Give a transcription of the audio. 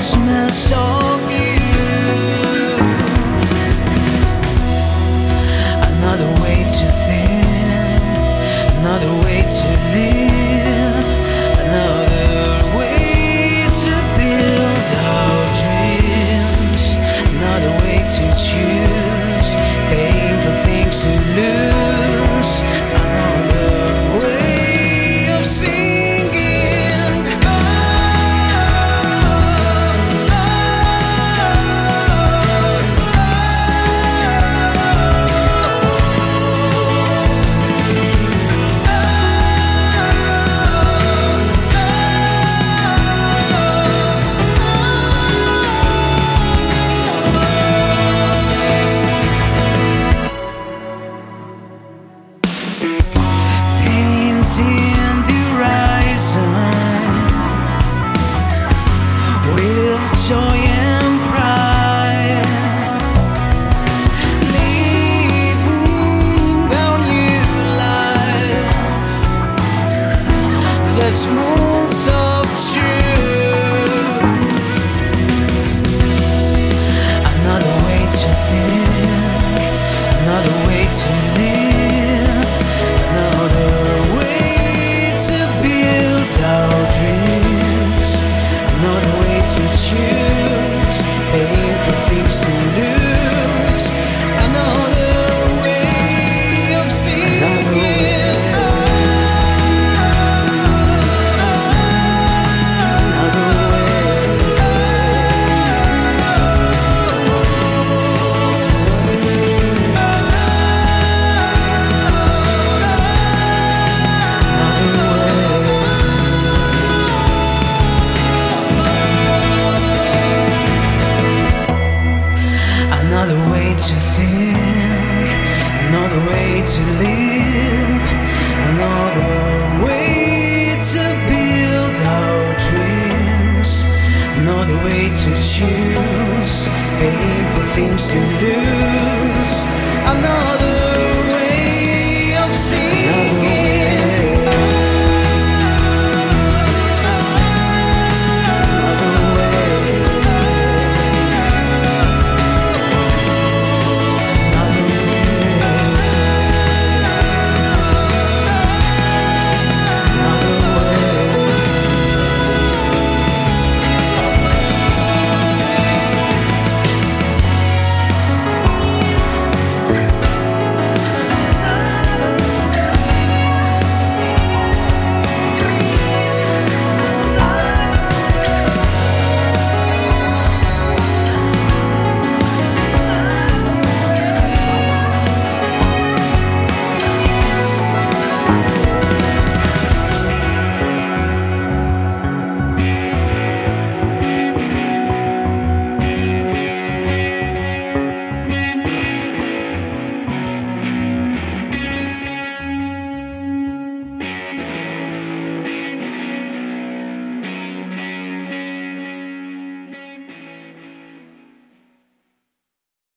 Smell of you. Another way another way. that's moon so choose, painful things to lose, another